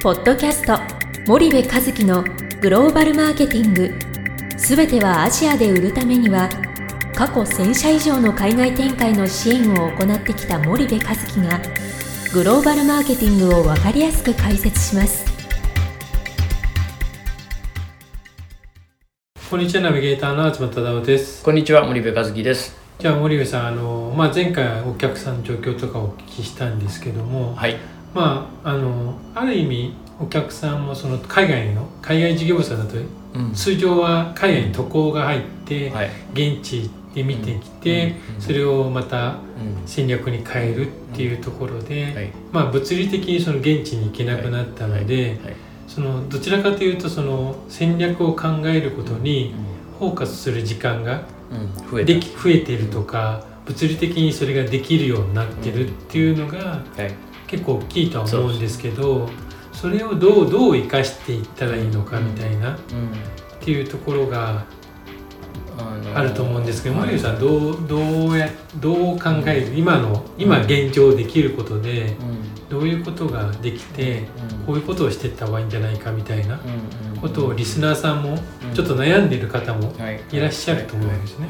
ポッドキャスト森部和樹のグローバルマーケティング。すべてはアジアで売るためには過去1000社以上の海外展開の支援を行ってきた森部和樹がグローバルマーケティングを分かりやすく解説します。こんにちはナビゲーターの東忠夫です。こんにちは森部和樹です。じゃあ森部さんあの、まあ、前回お客さんの状況とかお聞きしたんですけども、はいまああのある意味お客さんもその海外の海外事業者だとうん。通常は海外に渡航が入って、はい。現地で見てきて、うん。うん。それをまたうん。戦略に変えるっていうところで、はい。まあ、物理的にその現地に行けなくなったので、はい。そのどちらかというとその戦略を考えることにフォーカスする時間がうん。増えた。でき増えているとか物理的にそれができるようになってるっていうのがはい結構大きいとは思うんですけどそれをどうどう生かしていったらいいのかみたいなっうんていうところがあると思うんですけどはい森生さんどうどうやどう考える今の今現状できることでうん。どういうことができてうん。こういうことをしていった方がいいんじゃないかみたいなことをリスナーさんもうん。ちょっと悩んでいる方もはい。いらっしゃると思うんですね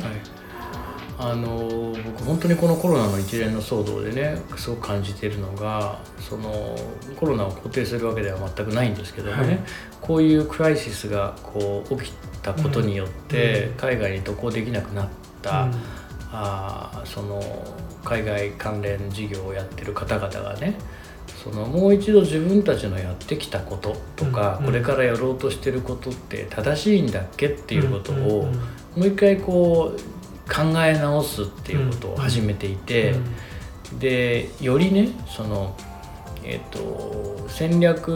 あの僕本当にこのコロナの一連の騒動でねすごく感じているのがそのコロナを肯定するわけでは全くないんですけどもね、はい。こういうクライシスがこう起きたことによって、うん。海外に渡航できなくなった、うん。あーその海外関連事業をやってる方々がねそのもう一度自分たちのやってきたこととか、うん。これからやろうとしてることって正しいんだっけっていうことを、うん。うん。うん。もう一回こう考え直すっていうことを始めていて、でよりねその、えっと戦略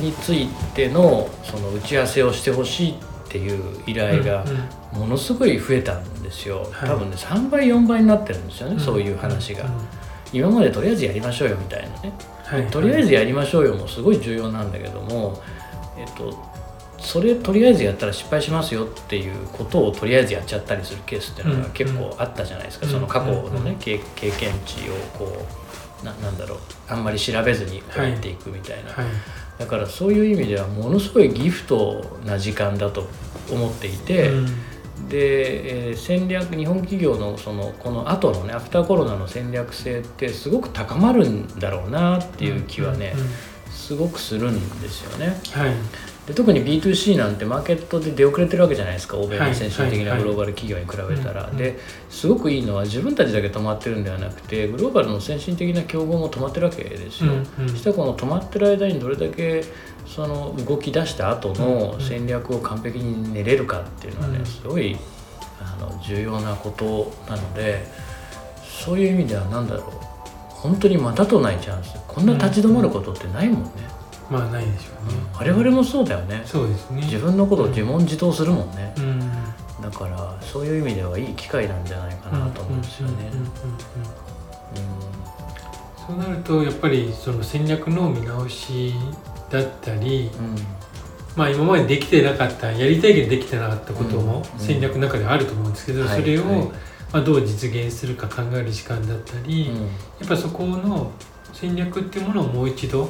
についてのその打ち合わせをしてほしいっていう依頼がものすごい増えたんですよ、はい。多分ね3倍4倍になってるんですよね、うん。そういう話が、うん。今までとりあえずやりましょうよみたいなね、はい。とりあえずやりましょうよもすごい重要なんだけどもえっとそれとりあえずやったら失敗しますよっていうことをとりあえずやっちゃったりするケースっていうのがうん結構あったじゃないですか、うん。その過去のね、うん経経験値をこうななんだろう。あんまり調べずにこうやっていくみたいな、はい。だからそういう意味ではものすごいギフトな時間だと思っていて、うん。で、えー戦略日本企業のそのこの後のねアフターコロナの戦略性ってすごく高まるんだろうなっていう気はね、すごくするんですよね。はいで特に B2C なんてマーケットで出遅れてるわけじゃないですか欧米はいの先進的はない。グローバル企業に比べたら、うんですごくいいのは自分たちだけ止まってるんではなくてグローバルの先進的な競合も止まってるわけですよ、うんうん。そしてこの止まってる間にどれだけその動き出した後のうん戦略を完璧に練れるかっていうのはね、うん。すごいあの重要なことなのでそういう意味では何だろう。本当にまたとないチャンス。こんな立ち止まることってないもんね、まあないでしょうね。我々もそうだよね。そうですね。自分のことを自問自答するもんね。うん。だからそういう意味ではいい機会なんじゃないかなと思うんですよね。そうなるとやっぱりその戦略の見直しだったり、うん。まあ、今までできてなかったやりたいけどできてなかったこともうん。戦略の中であると思うんですけど、はいそれを、はい。まあ、どう実現するか考える時間だったり、うん。やっぱそこの戦略っていうものをもう一度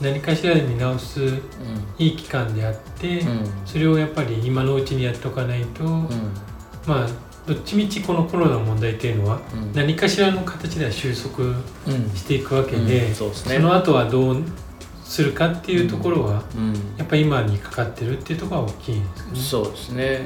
何かしらで見直すうん。いい期間であって、うん。それをやっぱり今のうちにやっておかないと、うん。まあどっちみちこのコロナの問題っていうのはうん。何かしらの形では収束うん。していくわけで、うん。その後はどうするかっていうところは、うん。やっぱり今にかかってるっていうところが大きいんですかね。そうですね、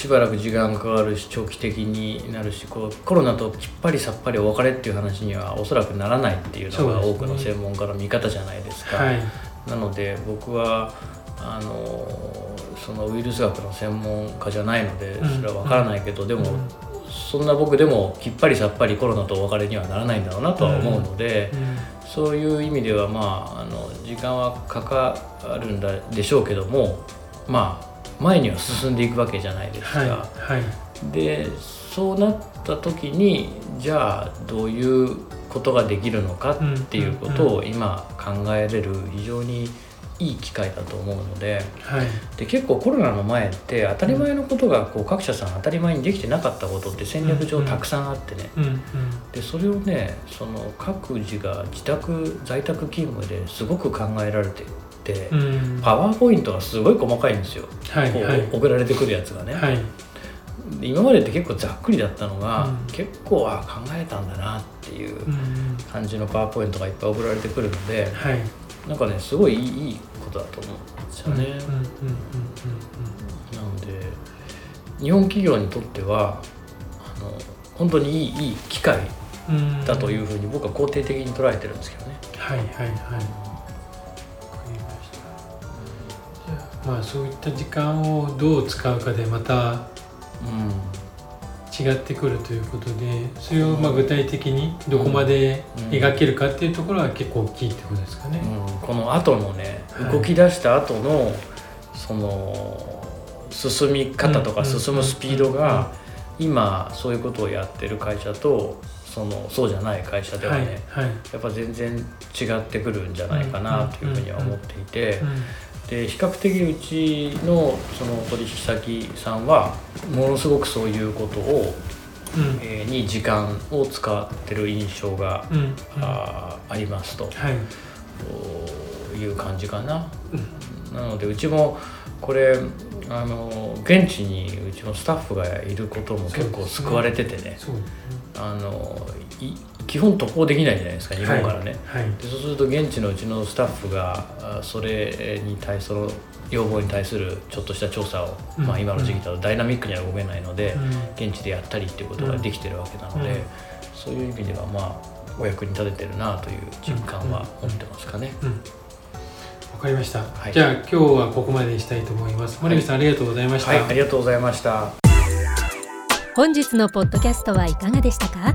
しばらく時間かかるし長期的になるしこうコロナときっぱりさっぱりお別れっていう話にはおそらくならないっていうのが多くの専門家の見方じゃないですか。はい、なので僕はあのそのウイルス学の専門家じゃないのでうん。それは分からないけど、でも、うん。そんな僕でもきっぱりさっぱりコロナとお別れにはならないんだろうなとは思うので。うん。そういう意味ではまああの時間はかかるんだでしょうけどもまあ前には進んでいくわけじゃないですか。はいはい。でそうなった時にじゃあどういうことができるのかっていうことを今考えれる非常にいい機会だと思うのではい。で結構コロナの前って当たり前のことがこう各社さん当たり前にできてなかったことって戦略上たくさんあってね。うんうん。でそれをねその各自が自宅在宅勤務ですごく考えられてパワーポイントがすごい細かいんですよ、はいはい。送られてくるやつがね、はい。で今までって結構ざっくりだったのが、うん。結構あ考えたんだなっていう感じのパワーポイントがいっぱい送られてくるのではい。なんかねすごいいいことだと思うんですよね。なので日本企業にとってはあの本当にいいいい機会だというふうに僕は肯定的に捉えてるんですけどね。はいはいはいまあそういった時間をどう使うかでまたうん違ってくるということでそれをまあ具体的にどこまで描けるかっていうところは結構大きいってことですかね。うんこの後のねはい。動き出した後のその進み方とかうん進むスピードが今そういうことをやってる会社とそのそうじゃない会社でははいねはい。やっぱ全然違ってくるんじゃないかなというふうには思っていてうんで比較的うちのその取引先さんはものすごくそういうことを、うん。えーに時間を使ってる印象が、うん。うん。あーありますと。はい。という感じかな。うん。なのでうちもこれあの現地にうちのスタッフがいることも結構救われててね。ね。あのい基本渡航できないじゃないですか日本からね。はい。でそうすると現地のうちのスタッフがあそれに対その要望に対するちょっとした調査を、うん。まあ、今の時期だとダイナミックには動けないので、うん。現地でやったりっていうことができてるわけなので、うん。そういう意味ではまあお役に立ててるなという実感は持ってますかね。うん。わかりました、はい。じゃあ今日はここまでにしたいと思います。森口さん、ありがとうございました、はい、ありがとうございました。本日のポッドキャストはいかがでしたか？